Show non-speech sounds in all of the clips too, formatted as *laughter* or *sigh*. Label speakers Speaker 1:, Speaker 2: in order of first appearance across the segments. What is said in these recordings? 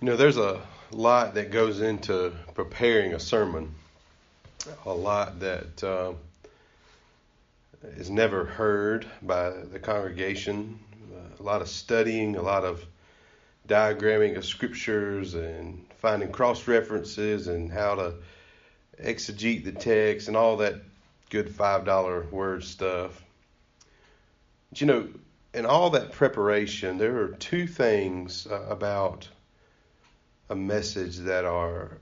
Speaker 1: You know, there's a lot that goes into preparing a sermon, a lot that uh, is never heard by the congregation, a lot of studying, a lot of diagramming of scriptures and finding cross references and how to exegete the text and all that good $5 word stuff. But you know, in all that preparation, there are two things uh, about a message that are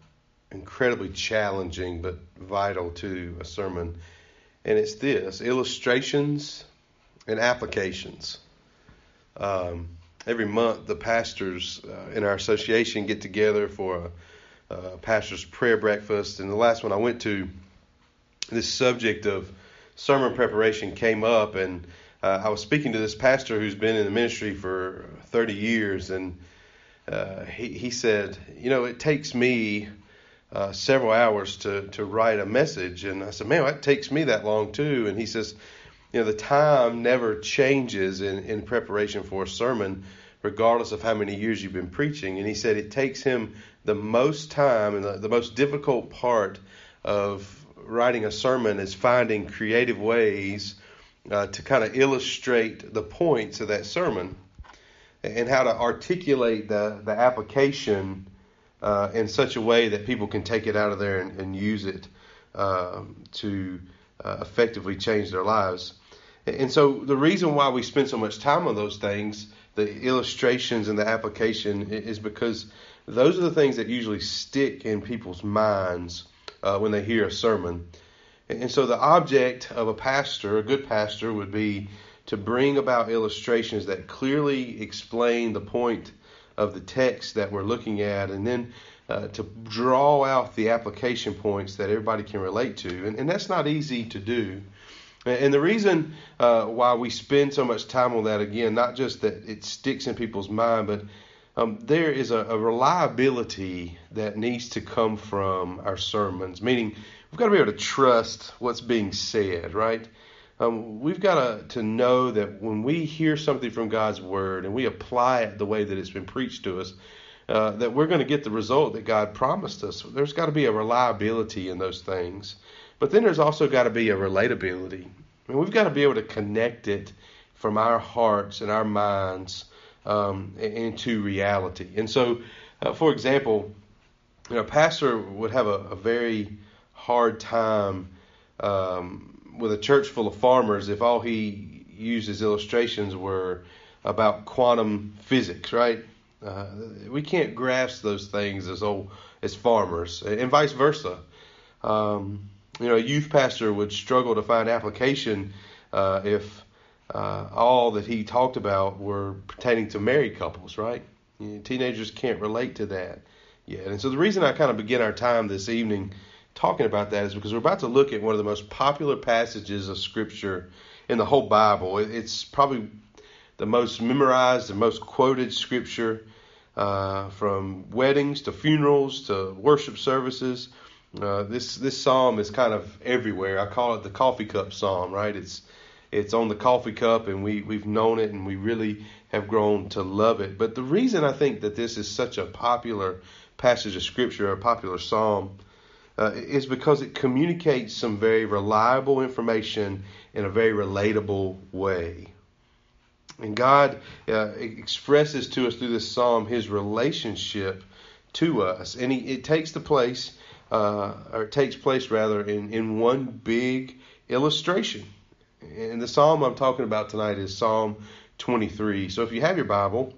Speaker 1: incredibly challenging but vital to a sermon. And it's this illustrations and applications. Um, every month, the pastors uh, in our association get together for a, a pastor's prayer breakfast. And the last one I went to, this subject of sermon preparation came up. And uh, I was speaking to this pastor who's been in the ministry for 30 years. And uh, he, he said, You know, it takes me uh, several hours to, to write a message. And I said, Man, it takes me that long too. And he says, You know, the time never changes in, in preparation for a sermon, regardless of how many years you've been preaching. And he said, It takes him the most time and the, the most difficult part of writing a sermon is finding creative ways uh, to kind of illustrate the points of that sermon and how to articulate the, the application uh, in such a way that people can take it out of there and, and use it uh, to uh, effectively change their lives. And so the reason why we spend so much time on those things, the illustrations and the application, is because those are the things that usually stick in people's minds uh, when they hear a sermon. And so the object of a pastor, a good pastor, would be to bring about illustrations that clearly explain the point of the text that we're looking at, and then uh, to draw out the application points that everybody can relate to. And, and that's not easy to do. And the reason uh, why we spend so much time on that, again, not just that it sticks in people's mind, but um, there is a, a, reliability that needs to come from our sermons, meaning we've got to be able to trust what's being said, right? Um, we've got to, to know that when we hear something from God's Word and we apply it the way that it's been preached to us, uh, that we're going to get the result that God promised us. There's got to be a reliability in those things. But then there's also got to be a relatability. I mean, we've got to be able to connect it from our hearts and our minds um, into reality. And so, uh, for example, you know, a pastor would have a, a very hard time um, with a church full of farmers if all he used as illustrations were about quantum physics, right? Uh, we can't grasp those things as old as farmers, and vice versa. Um, you know, a youth pastor would struggle to find application uh, if uh, all that he talked about were pertaining to married couples, right? You know, teenagers can't relate to that yet, and so the reason I kind of begin our time this evening talking about that is because we're about to look at one of the most popular passages of Scripture in the whole Bible. It's probably the most memorized and most quoted Scripture uh, from weddings to funerals to worship services. Uh, this this psalm is kind of everywhere. I call it the coffee cup psalm, right? It's it's on the coffee cup, and we we've known it, and we really have grown to love it. But the reason I think that this is such a popular passage of scripture, a popular psalm, uh, is because it communicates some very reliable information in a very relatable way. And God uh, expresses to us through this psalm His relationship to us, and he, it takes the place, uh, or it takes place rather, in in one big illustration. And the psalm I'm talking about tonight is Psalm 23. So if you have your Bible,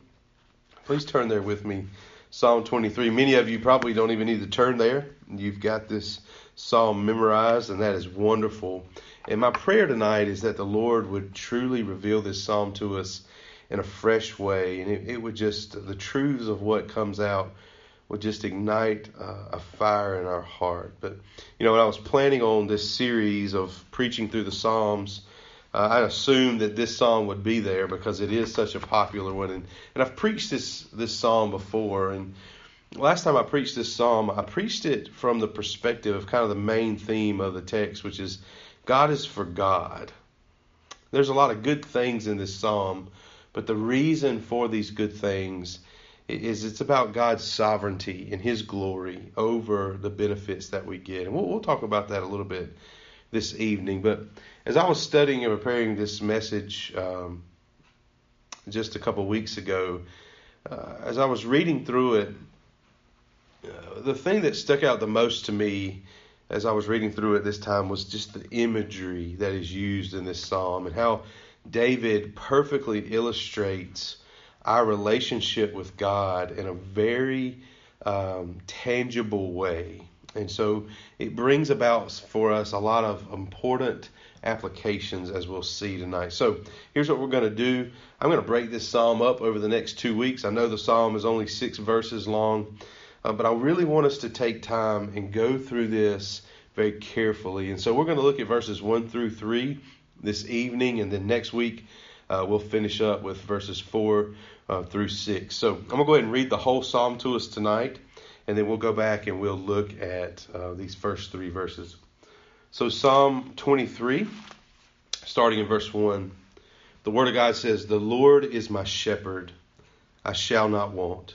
Speaker 1: please turn there with me Psalm 23. Many of you probably don't even need to turn there. You've got this psalm memorized, and that is wonderful. And my prayer tonight is that the Lord would truly reveal this psalm to us in a fresh way, and it, it would just, the truths of what comes out would just ignite uh, a fire in our heart. But, you know, when I was planning on this series of preaching through the Psalms, uh, I assumed that this psalm would be there because it is such a popular one, and, and I've preached this this psalm before. And last time I preached this psalm, I preached it from the perspective of kind of the main theme of the text, which is God is for God. There's a lot of good things in this psalm, but the reason for these good things is it's about God's sovereignty and His glory over the benefits that we get. And we'll, we'll talk about that a little bit this evening. But as I was studying and preparing this message um, just a couple weeks ago, uh, as I was reading through it, uh, the thing that stuck out the most to me as I was reading through it this time was just the imagery that is used in this psalm and how David perfectly illustrates our relationship with God in a very um, tangible way. And so it brings about for us a lot of important applications as we'll see tonight. So here's what we're going to do I'm going to break this psalm up over the next two weeks. I know the psalm is only six verses long, uh, but I really want us to take time and go through this very carefully. And so we're going to look at verses 1 through 3 this evening, and then next week uh, we'll finish up with verses 4 uh, through 6. So I'm going to go ahead and read the whole psalm to us tonight, and then we'll go back and we'll look at uh, these first three verses. So, Psalm 23, starting in verse 1. The Word of God says, The Lord is my shepherd, I shall not want.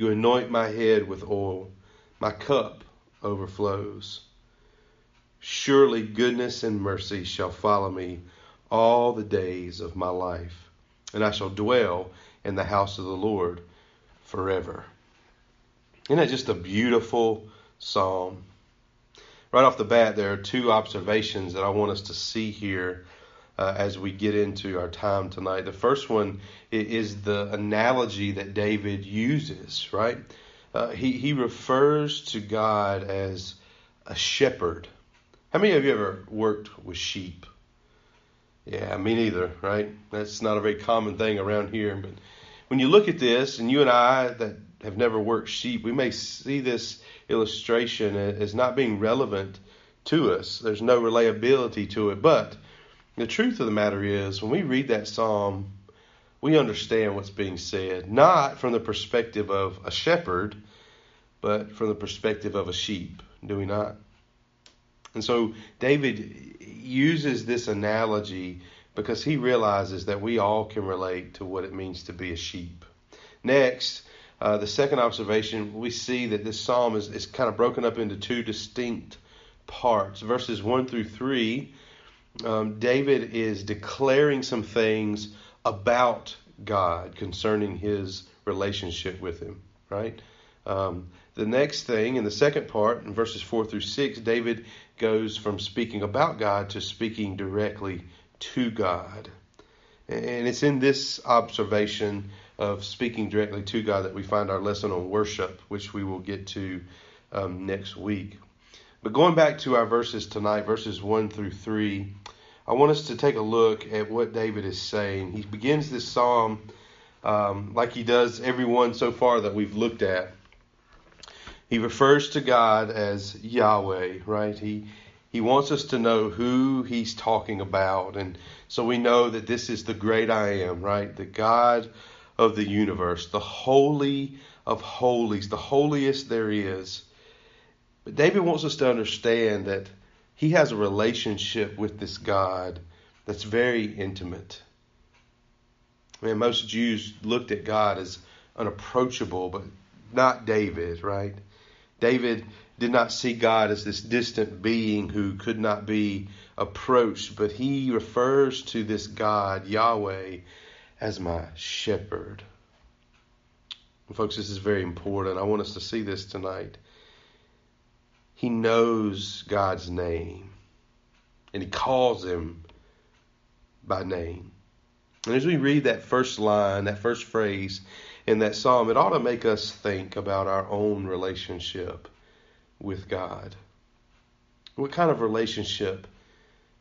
Speaker 1: You anoint my head with oil. My cup overflows. Surely goodness and mercy shall follow me all the days of my life, and I shall dwell in the house of the Lord forever. Isn't that just a beautiful psalm? Right off the bat, there are two observations that I want us to see here uh, as we get into our time tonight. The first one is the analogy that David uses, right? Uh, he, he refers to God as a shepherd. How many of you ever worked with sheep? Yeah, me neither, right? That's not a very common thing around here. But when you look at this, and you and I that have never worked sheep, we may see this illustration as not being relevant to us. There's no relatability to it. But the truth of the matter is, when we read that psalm, we understand what's being said, not from the perspective of a shepherd, but from the perspective of a sheep, do we not? And so David uses this analogy because he realizes that we all can relate to what it means to be a sheep. Next, uh, the second observation, we see that this psalm is, is kind of broken up into two distinct parts. Verses 1 through 3 um, David is declaring some things about God concerning his relationship with him, right? Um, the next thing, in the second part, in verses 4 through 6, David goes from speaking about God to speaking directly to God. And it's in this observation of speaking directly to God that we find our lesson on worship, which we will get to um, next week. But going back to our verses tonight, verses 1 through 3, I want us to take a look at what David is saying. He begins this psalm um, like he does every one so far that we've looked at. He refers to God as Yahweh, right? He he wants us to know who he's talking about, and so we know that this is the great I am, right? The God of the universe, the holy of holies, the holiest there is. But David wants us to understand that he has a relationship with this God that's very intimate. I mean, most Jews looked at God as unapproachable, but not David, right? David did not see God as this distant being who could not be approached, but he refers to this God, Yahweh, as my shepherd. And folks, this is very important. I want us to see this tonight. He knows God's name and he calls him by name. And as we read that first line, that first phrase in that psalm, it ought to make us think about our own relationship with God. What kind of relationship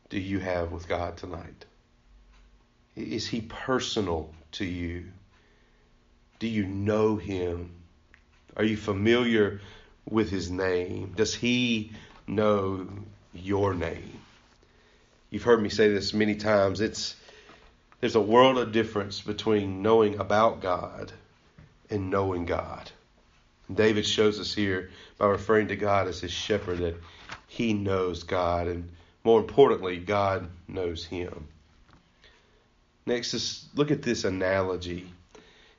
Speaker 1: do you have with God tonight? Is he personal to you? Do you know him? Are you familiar with his name? Does he know your name? You've heard me say this many times. It's there's a world of difference between knowing about God and knowing God. David shows us here by referring to God as his shepherd that he knows God, and more importantly, God knows him. Next is look at this analogy.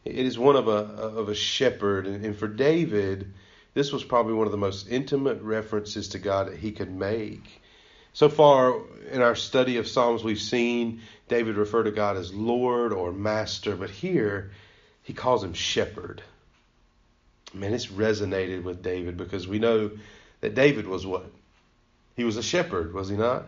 Speaker 1: It is one of a of a shepherd, and for David, this was probably one of the most intimate references to God that he could make. So far in our study of Psalms, we've seen David refer to God as Lord or Master, but here he calls him Shepherd. Man, it's resonated with David because we know that David was what? He was a shepherd, was he not?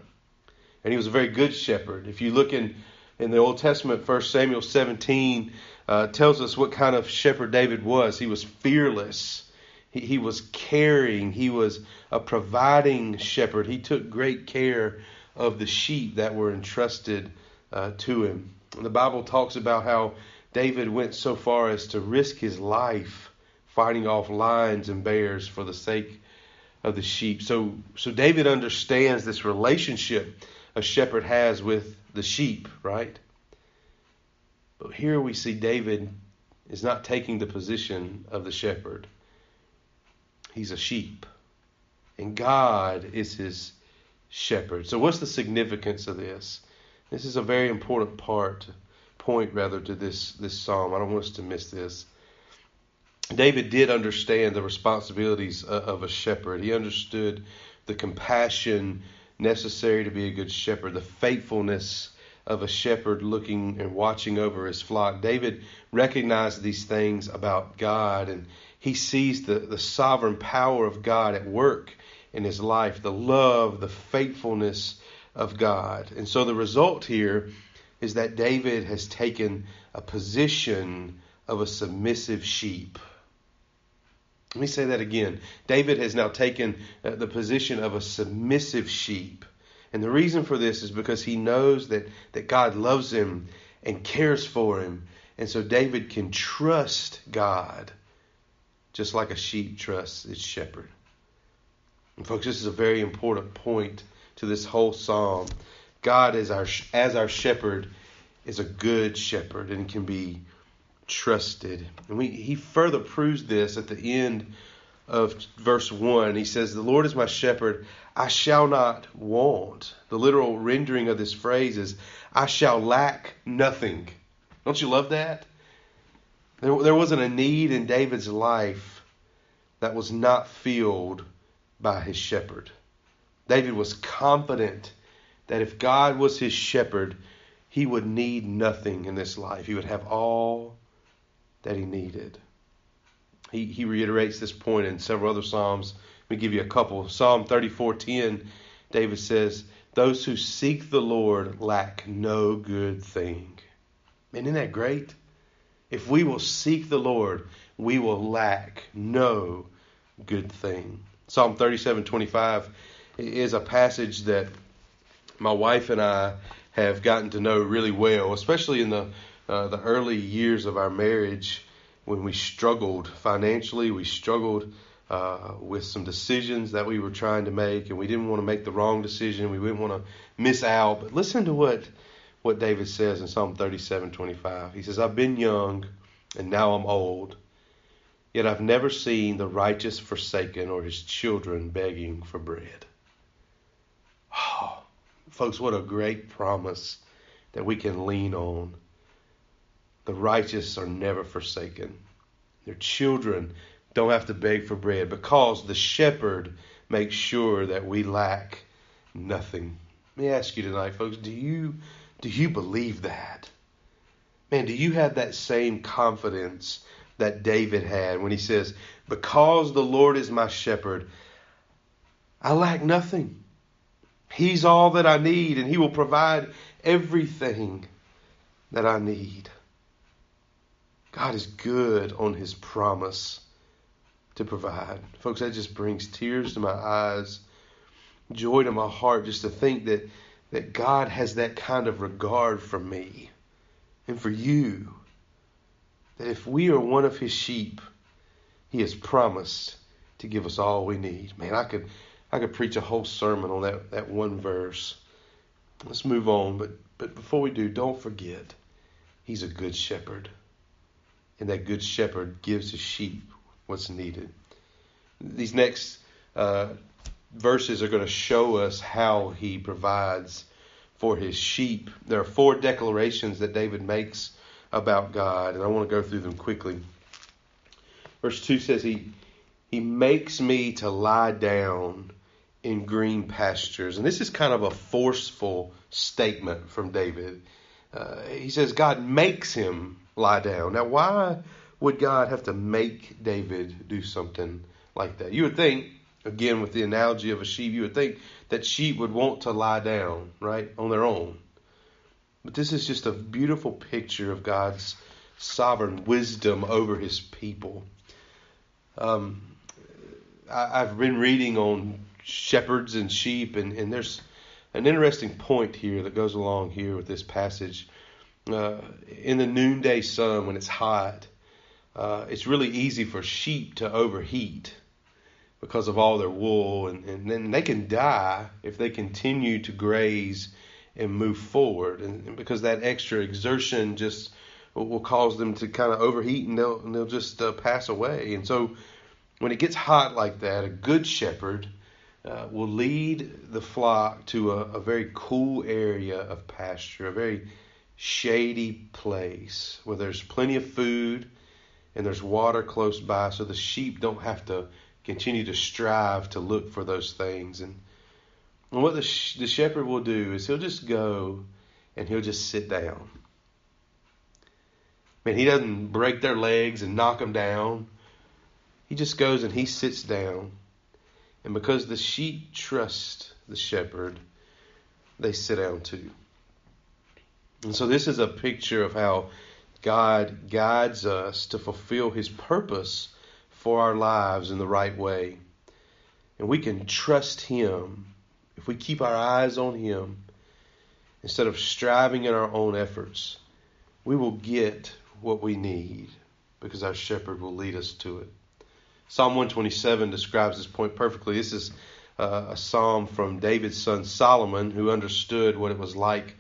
Speaker 1: And he was a very good shepherd. If you look in, in the Old Testament, 1 Samuel 17 uh, tells us what kind of shepherd David was. He was fearless. He, he was caring. He was a providing shepherd. He took great care of the sheep that were entrusted uh, to him. The Bible talks about how David went so far as to risk his life fighting off lions and bears for the sake of the sheep. So, so David understands this relationship a shepherd has with the sheep, right? But here we see David is not taking the position of the shepherd. He's a sheep. And God is his shepherd. So what's the significance of this? This is a very important part, point rather, to this, this psalm. I don't want us to miss this. David did understand the responsibilities of a shepherd. He understood the compassion necessary to be a good shepherd, the faithfulness of a shepherd looking and watching over his flock. David recognized these things about God and he sees the, the sovereign power of God at work in his life, the love, the faithfulness of God. And so the result here is that David has taken a position of a submissive sheep. Let me say that again. David has now taken uh, the position of a submissive sheep. And the reason for this is because he knows that, that God loves him and cares for him. And so David can trust God just like a sheep trusts its shepherd. And folks, this is a very important point to this whole psalm. God as our as our shepherd is a good shepherd and can be trusted. And we, he further proves this at the end of verse 1. He says, The Lord is my shepherd, I shall not want. The literal rendering of this phrase is, I shall lack nothing. Don't you love that? There, there wasn't a need in David's life that was not filled by his shepherd. David was confident that if God was his shepherd, he would need nothing in this life. He would have all that he needed. He, he reiterates this point in several other Psalms. Let me give you a couple. Psalm 34:10, David says, Those who seek the Lord lack no good thing. Isn't that great? If we will seek the Lord, we will lack no good thing. Psalm 37:25 is a passage that my wife and I have gotten to know really well, especially in the uh, the early years of our marriage when we struggled financially, we struggled uh, with some decisions that we were trying to make, and we didn't want to make the wrong decision. We didn't want to miss out. But listen to what what David says in Psalm 37:25. He says, "I've been young, and now I'm old, yet I've never seen the righteous forsaken or his children begging for bread." Oh, folks, what a great promise that we can lean on the righteous are never forsaken. Their children don't have to beg for bread because the shepherd makes sure that we lack nothing. Let me ask you tonight, folks, do you do you believe that? Man, do you have that same confidence that David had when he says, Because the Lord is my shepherd, I lack nothing. He's all that I need, and He will provide everything that I need. God is good on his promise to provide. Folks, that just brings tears to my eyes, joy to my heart just to think that, that God has that kind of regard for me and for you. that if we are one of his sheep, he has promised to give us all we need. Man, I could I could preach a whole sermon on that, that one verse. Let's move on, but but before we do, don't forget he's a good shepherd. And that good shepherd gives his sheep what's needed. These next uh, verses are going to show us how he provides for his sheep. There are four declarations that David makes about God, and I want to go through them quickly. Verse 2 says, He, he makes me to lie down in green pastures. And this is kind of a forceful statement from David. Uh, he says, God makes him lie down. Now, why would God have to make David do something like that? You would think, again, with the analogy of a sheep, you would think that sheep would want to lie down, right, on their own. But this is just a beautiful picture of God's sovereign wisdom over his people. Um, I, have been reading on shepherds and sheep, and, and there's an interesting point here that goes along here with this passage. Uh, in the noonday sun, when it's hot, uh, it's really easy for sheep to overheat because of all their wool, and, and then they can die if they continue to graze and move forward. And, and because that extra exertion just will, will, cause them to kind of overheat and they'll, and they'll just uh, pass away. And so when it gets hot like that, a good shepherd uh, will lead the flock to a, a very cool area of pasture, a very shady place where there's plenty of food and there's water close by so the sheep don't have to continue to strive to look for those things and and what the, sh- the shepherd will do is he'll just go and he'll just sit down. Man, he doesn't break their legs and knock them down. He just goes and he sits down. And because the sheep trust the shepherd, they sit down too. And so this is a picture of how God guides us to fulfill his purpose for our lives in the right way. And we can trust him if we keep our eyes on Him instead of striving in our own efforts, we will get what we need because our shepherd will lead us to it. Psalm 127 describes this point perfectly. This is uh, a psalm from David's son Solomon, who understood what it was like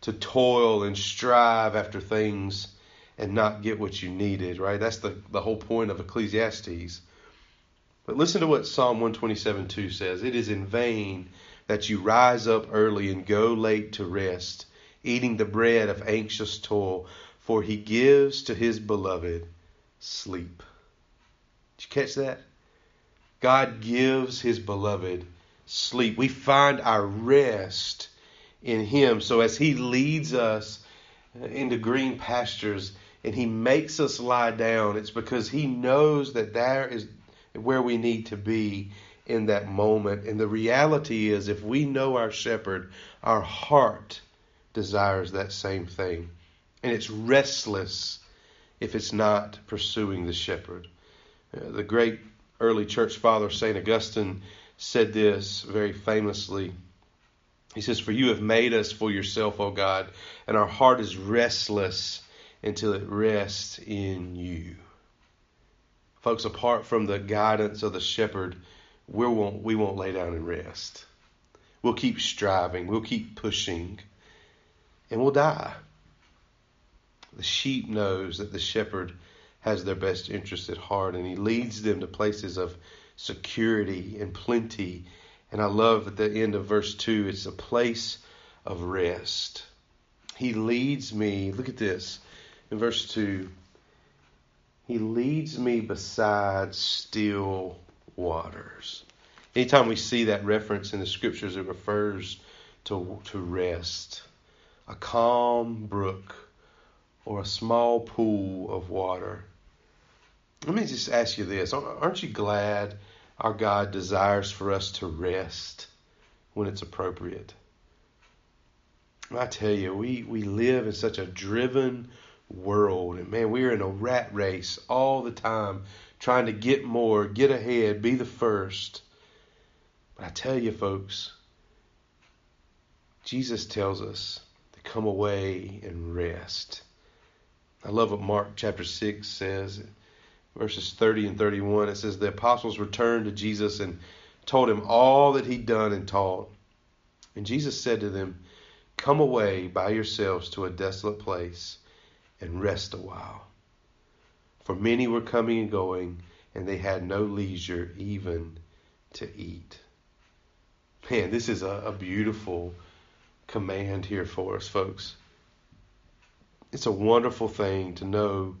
Speaker 1: to toil and strive after things and not get what you needed, right? That's the, the whole point of Ecclesiastes. But listen to what Psalm 127 2 says It is in vain that you rise up early and go late to rest, eating the bread of anxious toil, for he gives to his beloved sleep. Did you catch that? God gives his beloved sleep. We find our rest in him. So as he leads us into green pastures and he makes us lie down, it's because he knows that there is where we need to be in that moment. And the reality is, if we know our shepherd, our heart desires that same thing. And it's restless if it's not pursuing the shepherd. Uh, the great early church father, St. Augustine, said this very famously. He says, For you have made us for yourself, O God, and our heart is restless until it rests in you. Folks, apart from the guidance of the shepherd, we won't, we won't lay down and rest. We'll keep striving, we'll keep pushing, and we'll die. The sheep knows that the shepherd has their best interest at heart, and he leads them to places of security and plenty. And I love at the end of verse 2, it's a place of rest. He leads me, look at this in verse 2. He leads me beside still waters. Anytime we see that reference in the scriptures, it refers to, to rest. A calm brook or a small pool of water. Let me just ask you this. Aren't you glad our God desires for us to rest when it's appropriate? I tell you, we, we live in such a driven world. And man, we're in a rat race all the time trying to get more, get ahead, be the first. But I tell you, folks, Jesus tells us to come away and rest. I love what Mark chapter 6 says, verses 30 and 31. It says, The apostles returned to Jesus and told him all that he'd done and taught. And Jesus said to them, Come away by yourselves to a desolate place and rest a while. For many were coming and going, and they had no leisure even to eat. Man, this is a, a beautiful command here for us, folks. It's a wonderful thing to know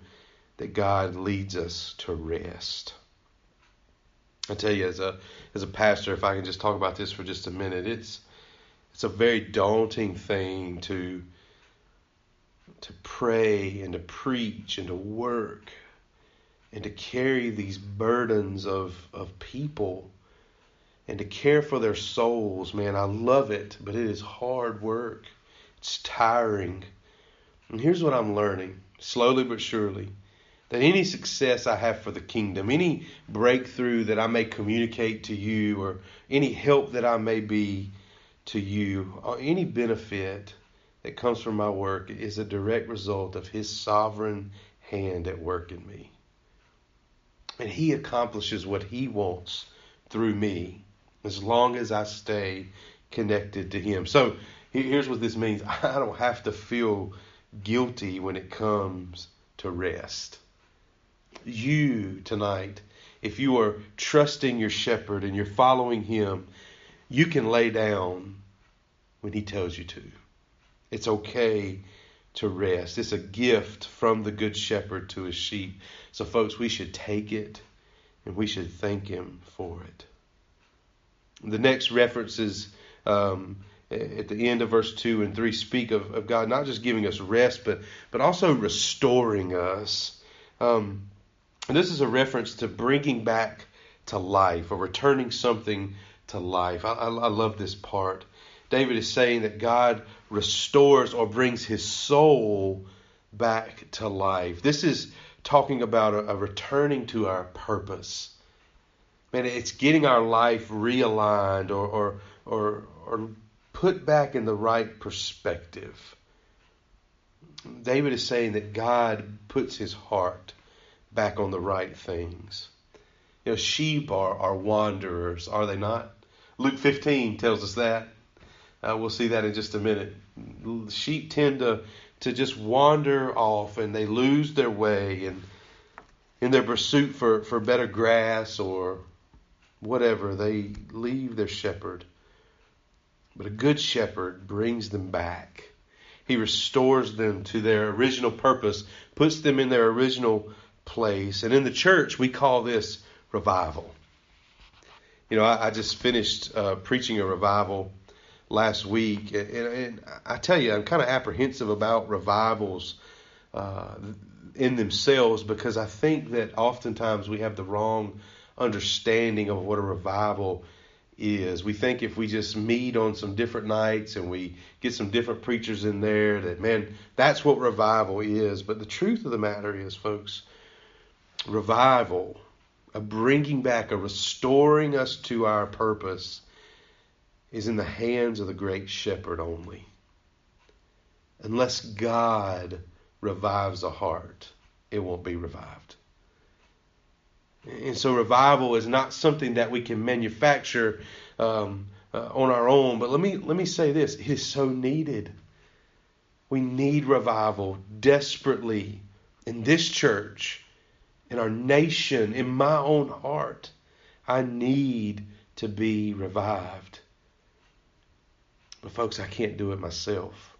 Speaker 1: that God leads us to rest. I tell you, as a as a pastor, if I can just talk about this for just a minute, it's it's a very daunting thing to to pray and to preach and to work and to carry these burdens of of people and to care for their souls, man, I love it, but it is hard work. It's tiring. And here's what I'm learning, slowly but surely, that any success I have for the kingdom, any breakthrough that I may communicate to you, or any help that I may be to you, or any benefit that comes from my work is a direct result of His sovereign hand at work in me. And He accomplishes what He wants through me as long as I stay connected to Him. So here's what this means *laughs* I don't have to feel guilty when it comes to rest. You tonight, if you are trusting your shepherd and you're following Him, you can lay down when He tells you to. It's okay to rest. It's a gift from the Good Shepherd to His sheep. So, folks, we should take it and we should thank Him for it. The next references um, at the end of verse 2 and 3 speak of, of God not just giving us rest, but, but also restoring us. Um, and this is a reference to bringing back to life or returning something to life. I, I, I love this part. David is saying that God restores or brings his soul back to life. This is talking about a, a returning to our purpose man, it's getting our life realigned or, or, or, or put back in the right perspective. David is saying that God puts his heart back on the right things. You know, sheep are, are wanderers, are they not? Luke 15 tells us that. Uh, we'll see that in just a minute. Sheep tend to, to just wander off and they lose their way and in their pursuit for, for better grass or whatever, they leave their shepherd. But a good shepherd brings them back. He restores them to their original purpose, puts them in their original place. And in the church, we call this revival. You know, I, I just finished uh, preaching a revival last week, and, and, I tell you, I'm kind of apprehensive about revivals uh, in themselves because I think that oftentimes we have the wrong understanding of what a revival is. We think if we just meet on some different nights and we get some different preachers in there, that, man, that's what revival is. But the truth of the matter is, folks, revival, a bringing back, a restoring us to our purpose, is in the hands of the great shepherd only. Unless God revives a heart, it won't be revived. And so revival is not something that we can manufacture um, uh, on our own. But let me let me say this: it is so needed. We need revival desperately in this church, in our nation, in my own heart. I need to be revived. But folks, I can't do it myself.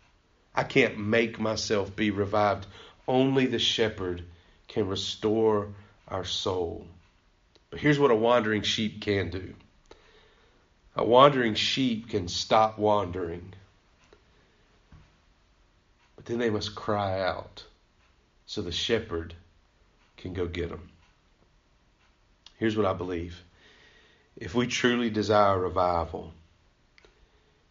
Speaker 1: I can't make myself be revived. Only the shepherd can restore our soul. But here's what a wandering sheep can do a wandering sheep can stop wandering, but then they must cry out so the shepherd can go get them. Here's what I believe if we truly desire revival,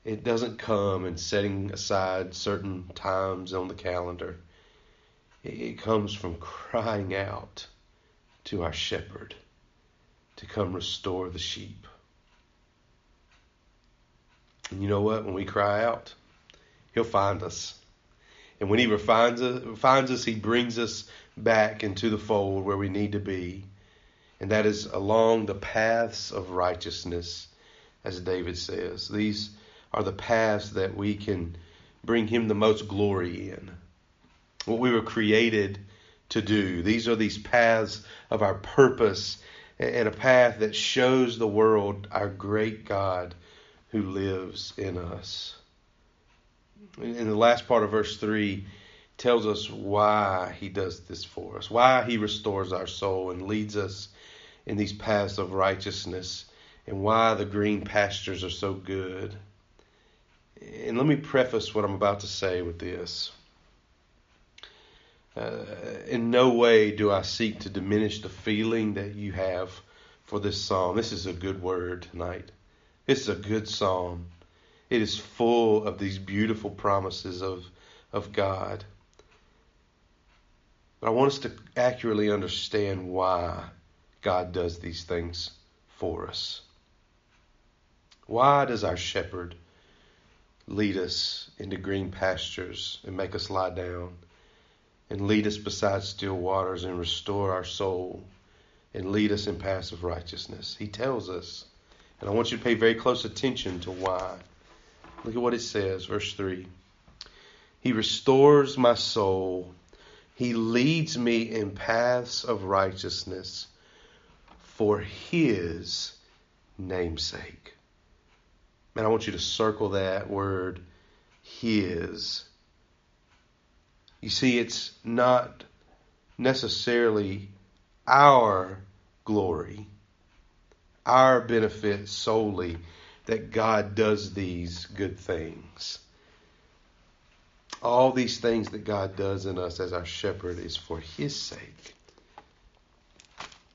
Speaker 1: it doesn't come in setting aside certain times on the calendar. It comes from crying out to our shepherd to come restore the sheep. And you know what? When we cry out, He'll find us. And when He refines us, finds us, He brings us back into the fold where we need to be. And that is along the paths of righteousness, as David says. These are the paths that we can bring Him the most glory in. What we were created to do. These are these paths of our purpose and a path that shows the world our great God who lives in us. In the last part of verse 3 tells us why he does this for us, why he restores our soul and leads us in these paths of righteousness, and why the green pastures are so good. And let me preface what I'm about to say with this. Uh, in no way do I seek to diminish the feeling that you have for this psalm. This is a good word tonight. This is a good psalm. It is full of these beautiful promises of, of God. But I want us to accurately understand why God does these things for us. Why does our shepherd lead us into green pastures and make us lie down? and lead us beside still waters and restore our soul and lead us in paths of righteousness. He tells us, and I want you to pay very close attention to why. Look at what it says, verse 3. He restores my soul. He leads me in paths of righteousness for his namesake. Man, I want you to circle that word, his. You see, it's not necessarily our glory, our benefit solely that God does these good things. All these things that God does in us as our shepherd is for His sake.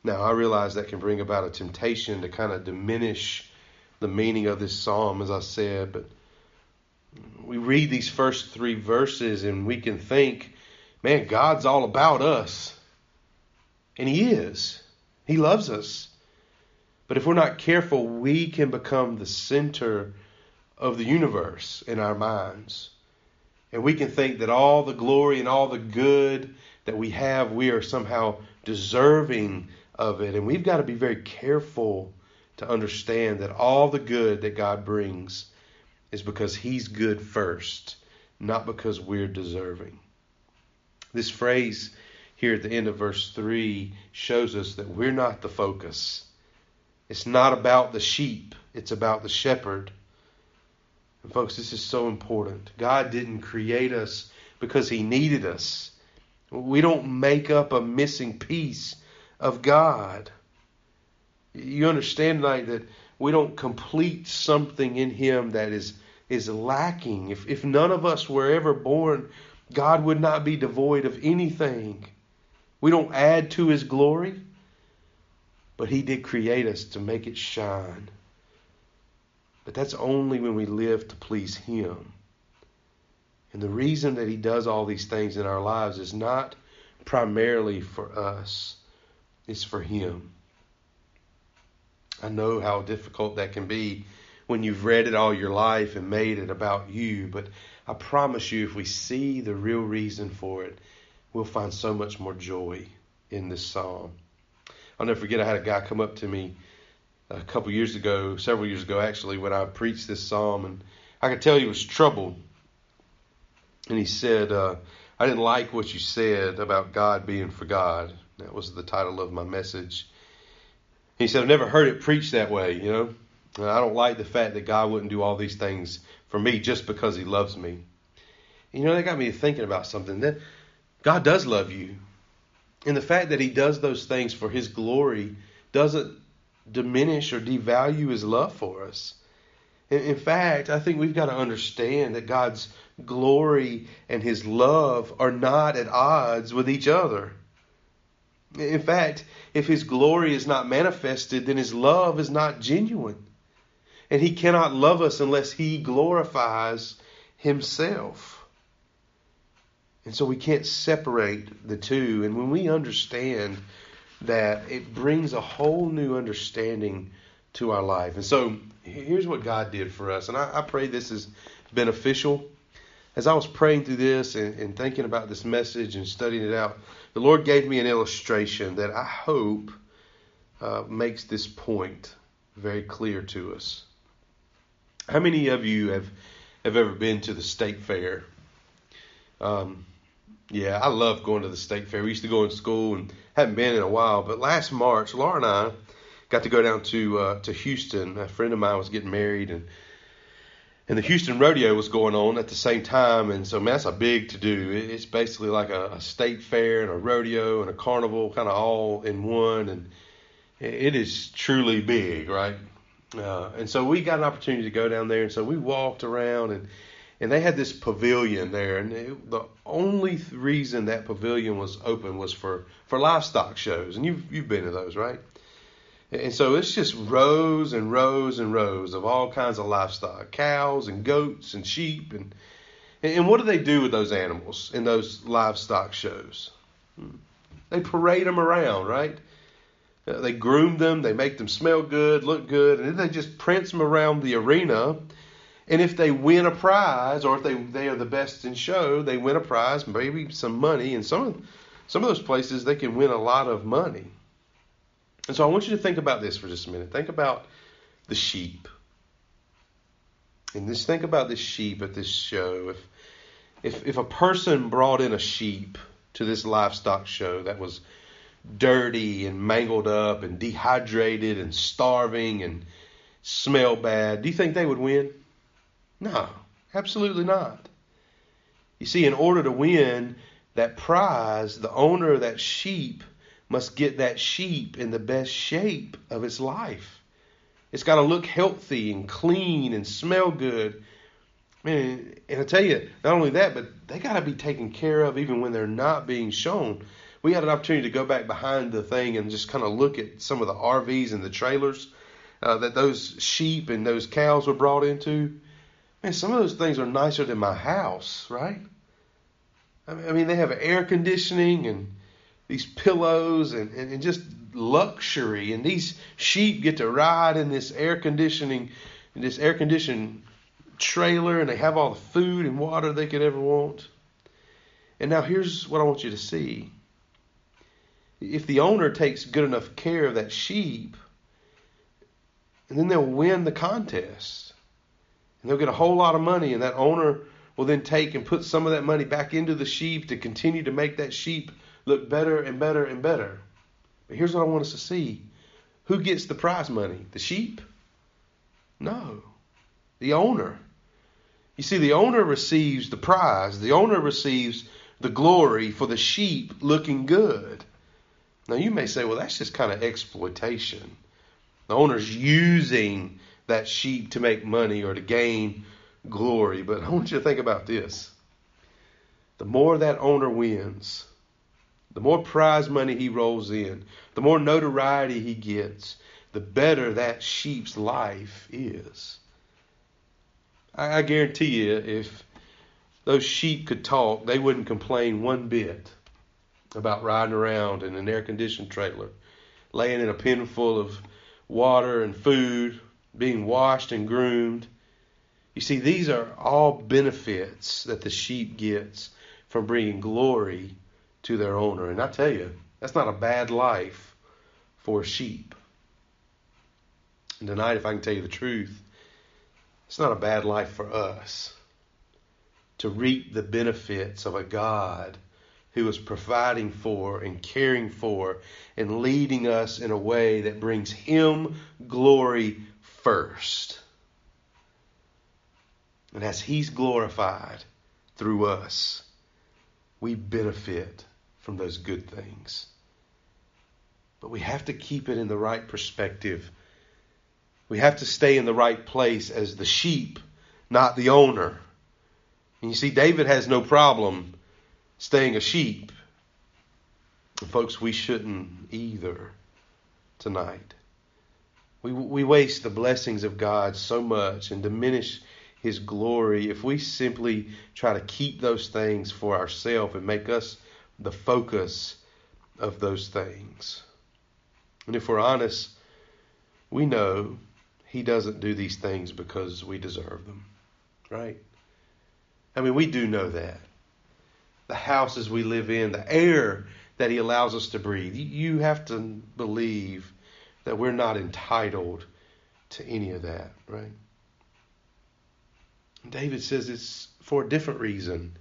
Speaker 1: Now, I realize that can bring about a temptation to kind of diminish the meaning of this psalm, as I said, but we read these first three verses and we can think, man, God's all about us. And He is. He loves us. But if we're not careful, we can become the center of the universe in our minds. And we can think that all the glory and all the good that we have, we are somehow deserving of it. And we've got to be very careful to understand that all the good that God brings is because He's good first, not because we're deserving. This phrase here at the end of verse 3 shows us that we're not the focus. It's not about the sheep, it's about the shepherd. And folks, this is so important. God didn't create us because He needed us. We don't make up a missing piece of God. You understand tonight that we don't complete something in Him that is is lacking. If, if none of us were ever born, God would not be devoid of anything. We don't add to His glory, but He did create us to make it shine. But that's only when we live to please Him. And the reason that He does all these things in our lives is not primarily for us, it's for Him. I know how difficult that can be when you've read it all your life and made it about you. But I promise you, if we see the real reason for it, we'll find so much more joy in this psalm. I'll never forget, I had a guy come up to me a couple years ago, several years ago actually, when I preached this psalm, and I could tell he was troubled. And he said, uh, I didn't like what you said about God being for God. That was the title of my message. He said, I've never heard it preached that way, you know. And I don't like the fact that God wouldn't do all these things for me just because He loves me. You know, that got me thinking about something. That God does love you. And the fact that He does those things for His glory doesn't diminish or devalue His love for us. In fact, I think we've got to understand that God's glory and His love are not at odds with each other. In fact, if His glory is not manifested, then His love is not genuine. And he cannot love us unless he glorifies himself. And so we can't separate the two. And when we understand that, it brings a whole new understanding to our life. And so here's what God did for us. And I, I pray this is beneficial. as I was praying through this and, and thinking about this message and studying it out, the Lord gave me an illustration that I hope uh, makes this point very clear to us. How many of you have have ever been to the state fair? Um, yeah, I love going to the state fair. We used to go in school and haven't been in a while, but last March, Laura and I got to go down to uh, to Houston. A friend of mine was getting married, and and the Houston Rodeo was going on at the same time, and so man, that's a big to do. It's basically like a, a state fair and a rodeo and a carnival, kind of all in one, and it is truly big, right? Uh, and so we got an opportunity to go down there, and so we walked around, and and they had this pavilion there, and it, the only reason that pavilion was open was for for livestock shows, and you've you've been to those, right? And so it's just rows and rows and rows of all kinds of livestock, cows and goats and sheep, and and what do they do with those animals in those livestock shows? Hmm. They parade them around, right? Uh, they groom them, they make them smell good, look good, and then they just prance them around the arena. And if they win a prize, or if they, they are the best in show, they win a prize, maybe some money. And some some of those places, they can win a lot of money. And so I want you to think about this for just a minute. Think about the sheep. And just think about this sheep at this show. If, if, if a person brought in a sheep to this livestock show that was dirty and mangled up and dehydrated and starving and smell bad, do you think they would win? No, absolutely not. You see, in order to win that prize, the owner of that sheep must get that sheep in the best shape of its life. It's got to look healthy and clean and smell good. Man, and I tell you, not only that, but they got to be taken care of even when they're not being shown we had an opportunity to go back behind the thing and just kind of look at some of the RVs and the trailers uh, that those sheep and those cows were brought into. Man, some of those things are nicer than my house, right? I mean, they have air conditioning and these pillows and, and, and just luxury. And these sheep get to ride in this air conditioning, in this air conditioned trailer, and they have all the food and water they could ever want. And now here's what I want you to see if the owner takes good enough care of that sheep, and then they'll win the contest. And they'll get a whole lot of money, and that owner will then take and put some of that money back into the sheep to continue to make that sheep look better and better and better. But here's what I want us to see who gets the prize money? The sheep? No, the owner. You see, the owner receives the prize, the owner receives the glory for the sheep looking good. Now, you may say, well, that's just kind of exploitation. The owner's using that sheep to make money or to gain glory. But I want you to think about this. The more that owner wins, the more prize money he rolls in, the more notoriety he gets, the better that sheep's life is. I, I guarantee you, if those sheep could talk, they wouldn't complain one bit about riding around in an air conditioned trailer, laying in a pen full of water and food, being washed and groomed. You see, these are all benefits that the sheep gets from bringing glory to their owner. And I tell you, that's not a bad life for sheep. And tonight, if I can tell you the truth, it's not a bad life for us to reap the benefits of a God who is providing for and caring for and leading us in a way that brings Him glory first. And as He's glorified through us, we benefit from those good things. But we have to keep it in the right perspective. We have to stay in the right place as the sheep, not the owner. And you see, David has no problem staying a sheep. folks, we shouldn't either tonight. We, we waste the blessings of God so much and diminish His glory if we simply try to keep those things for ourselves and make us the focus of those things. And if we're honest, we know He doesn't do these things because we deserve them, right? I mean, we do know that. The houses we live in, the air that He allows us to breathe. You have to believe that we're not entitled to any of that, right? David says it's for a different reason.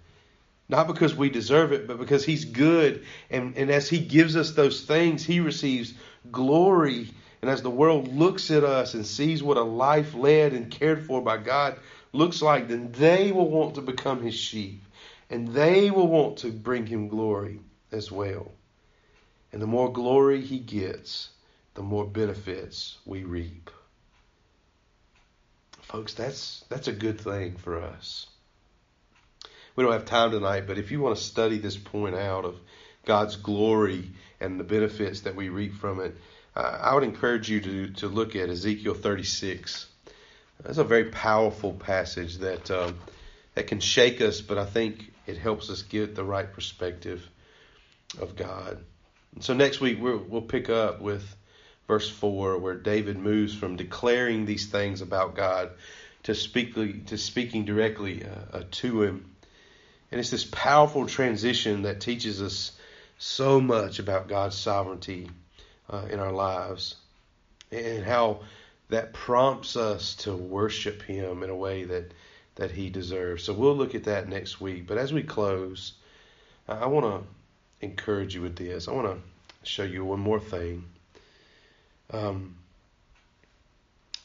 Speaker 1: Not because we deserve it, but because He's good. And, and as He gives us those things, He receives glory. And as the world looks at us and sees what a life led and cared for by God looks like, then they will want to become His sheep. And they will want to bring Him glory as well. And the more glory He gets, the more benefits we reap. Folks, that's that's a good thing for us. We don't have time tonight, but if you want to study this point out of God's glory and the benefits that we reap from it, uh, I would encourage you to, to look at Ezekiel 36. That's a very powerful passage that um, that can shake us, but I think it helps us get the right perspective of God. And so next week we'll, we'll pick up with verse 4, where David moves from declaring these things about God to, speak, to speaking directly uh, uh, to Him. And it's this powerful transition that teaches us so much about God's sovereignty uh, in our lives and how that prompts us to worship Him in a way that, that He deserves. So we'll look at that next week. But as we close, I want to encourage you with this. I want to show you one more thing. Um,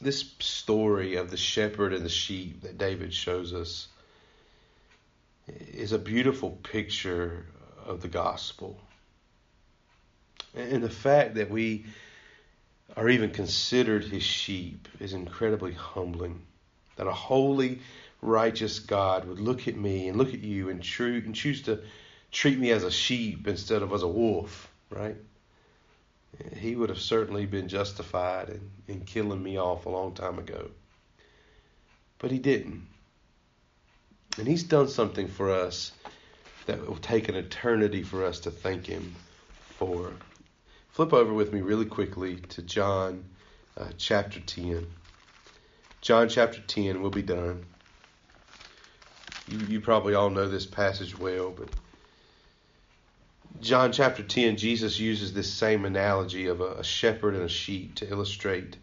Speaker 1: this story of the shepherd and the sheep that David shows us is a beautiful picture of the gospel. And the fact that we are even considered his sheep is incredibly humbling. That a holy, righteous God would look at me and look at you and, true, and choose to treat me as a sheep instead of as a wolf, right? he would have certainly been justified in, in killing me off a long time ago. But he didn't. And he's done something for us that will take an eternity for us to thank him for. Flip over with me really quickly to John uh, chapter 10. John chapter 10, we'll be done. You, you probably all know this passage well, but John chapter 10, Jesus uses this same analogy of a, a shepherd and a sheep to illustrate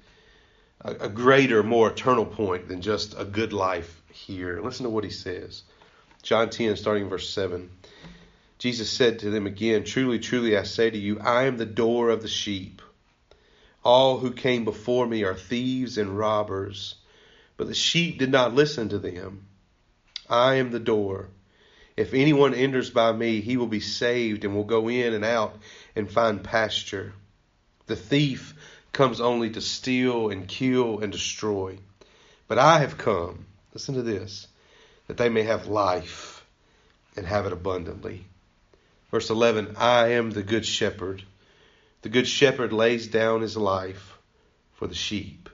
Speaker 1: a, a greater, more eternal point than just a good life here. Listen to what he says. John 10, starting verse 7. Jesus said to them again, Truly, truly, I say to you, I am the door of the sheep. All who came before me are thieves and robbers, but the sheep did not listen to them. I am the door. If anyone enters by me, he will be saved and will go in and out and find pasture. The thief comes only to steal and kill and destroy. But I have come, listen to this, that they may have life and have it abundantly. Verse 11 I am the good shepherd. The good shepherd lays down his life for the sheep.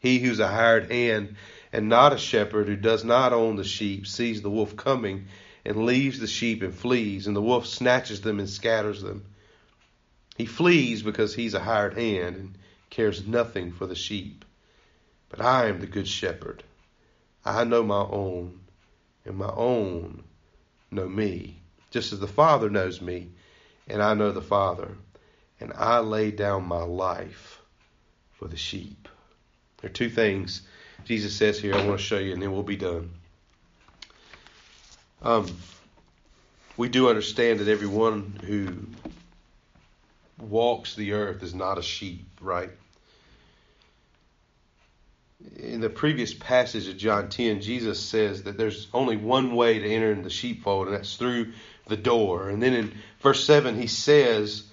Speaker 1: He who's a hired hand and not a shepherd who does not own the sheep sees the wolf coming and leaves the sheep and flees, and the wolf snatches them and scatters them. He flees because he's a hired hand and cares nothing for the sheep. But I am the good shepherd. I know my own, and my own know me, just as the Father knows me, and I know the Father, and I lay down my life for the sheep. There are two things Jesus says here I want to show you, and then we'll be done. Um, we do understand that everyone who walks the earth is not a sheep, right? In the previous passage of John 10, Jesus says that there's only one way to enter in the sheepfold, and that's through the door. And then in verse 7, he says,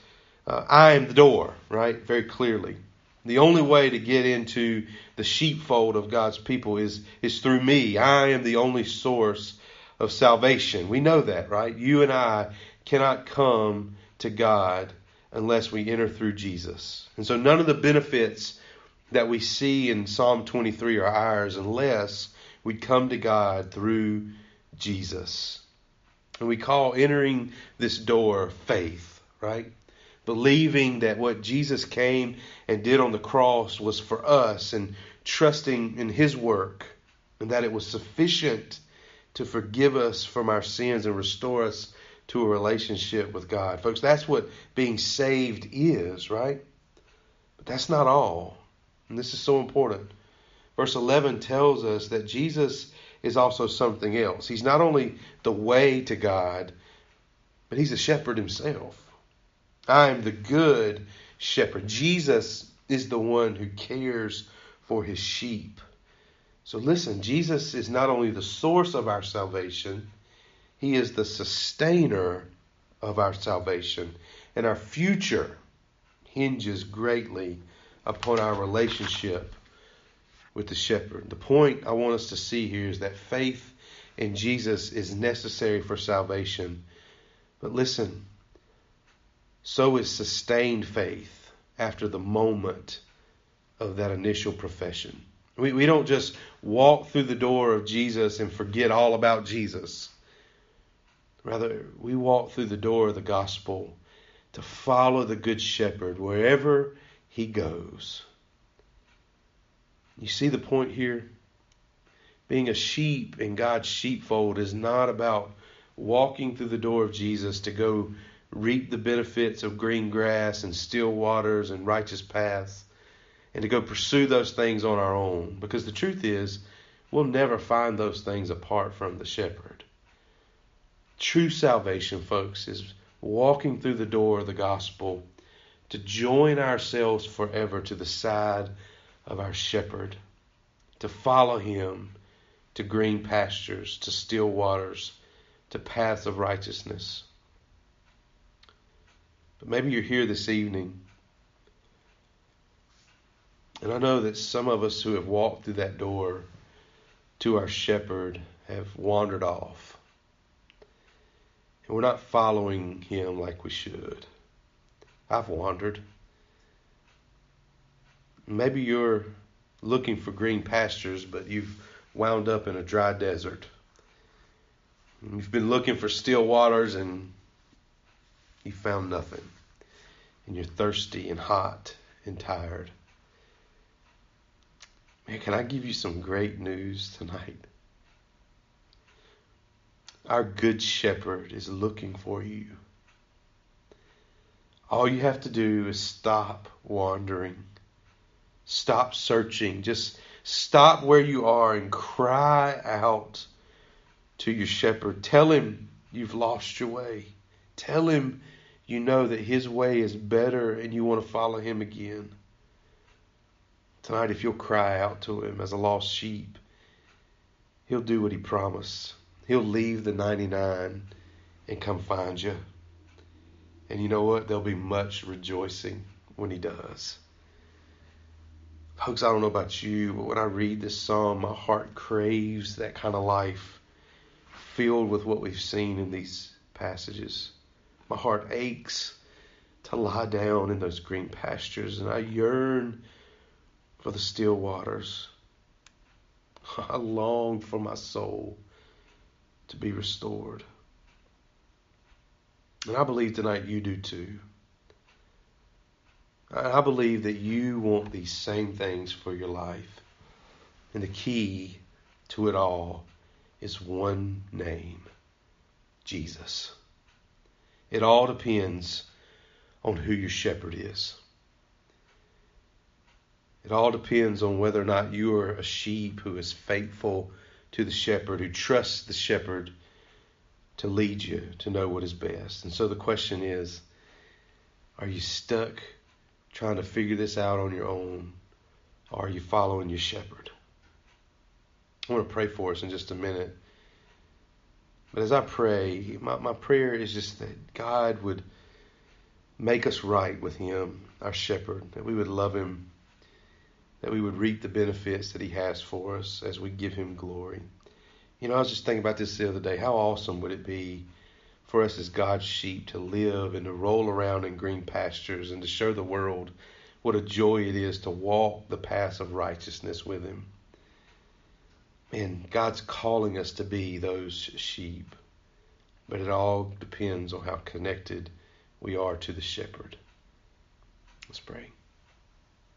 Speaker 1: uh, I am the door, right? Very clearly. The only way to get into the sheepfold of God's people is, is through me. I am the only source of salvation. We know that, right? You and I cannot come to God unless we enter through Jesus. And so none of the benefits that we see in Psalm 23 are ours unless we come to God through Jesus. And we call entering this door faith, right? Believing that what Jesus came and did on the cross was for us and trusting in his work and that it was sufficient to forgive us from our sins and restore us to a relationship with God. Folks, that's what being saved is, right? But that's not all. And this is so important. Verse 11 tells us that Jesus is also something else. He's not only the way to God, but he's a shepherd himself. I am the good shepherd. Jesus is the one who cares for his sheep. So listen, Jesus is not only the source of our salvation, he is the sustainer of our salvation. And our future hinges greatly upon our relationship with the shepherd. The point I want us to see here is that faith in Jesus is necessary for salvation. But listen, so is sustained faith after the moment of that initial profession. We, we don't just walk through the door of Jesus and forget all about Jesus. Rather, we walk through the door of the gospel to follow the Good Shepherd wherever he goes. You see the point here? Being a sheep in God's sheepfold is not about walking through the door of Jesus to go reap the benefits of green grass and still waters and righteous paths and to go pursue those things on our own. Because the truth is, we'll never find those things apart from the shepherd. True salvation, folks, is walking through the door of the gospel to join ourselves forever to the side of our shepherd, to follow him to green pastures, to still waters, to paths of righteousness. But maybe you're here this evening and I know that some of us who have walked through that door to our shepherd have wandered off. And we're not following him like we should. I've wandered. Maybe you're looking for green pastures, but you've wound up in a dry desert. You've been looking for still waters and you found nothing. And you're thirsty and hot and tired. Man, can I give you some great news tonight? Our good shepherd is looking for you. All you have to do is stop wandering. Stop searching. Just stop where you are and cry out to your shepherd. Tell him you've lost your way. Tell him you know that his way is better and you want to follow him again. Tonight, if you'll cry out to him as a lost sheep, he'll do what he promised. He'll leave the 99 and come find you. And you know what? There'll be much rejoicing when he does. Folks, I don't know about you, but when I read this psalm, my heart craves that kind of life filled with what we've seen in these passages. My heart aches to lie down in those green pastures, and I yearn for the still waters. *laughs* I long for my soul to be restored. And I believe tonight you do too. I believe that you want these same things for your life. And the key to it all is one name Jesus. It all depends on who your shepherd is. It all depends on whether or not you are a sheep who is faithful to the shepherd, who trusts the shepherd to lead you to know what is best. And so the question is are you stuck trying to figure this out on your own? Or are you following your shepherd? I want to pray for us in just a minute. But as I pray, my, my prayer is just that God would make us right with Him, our shepherd, that we would love Him that we would reap the benefits that He has for us as we give Him glory. You know, I was just thinking about this the other day. How awesome would it be for us as God's sheep to live and to roll around in green pastures and to show the world what a joy it is to walk the paths of righteousness with Him? And God's calling us to be those sheep, but it all depends on how connected we are to the shepherd. Let's pray.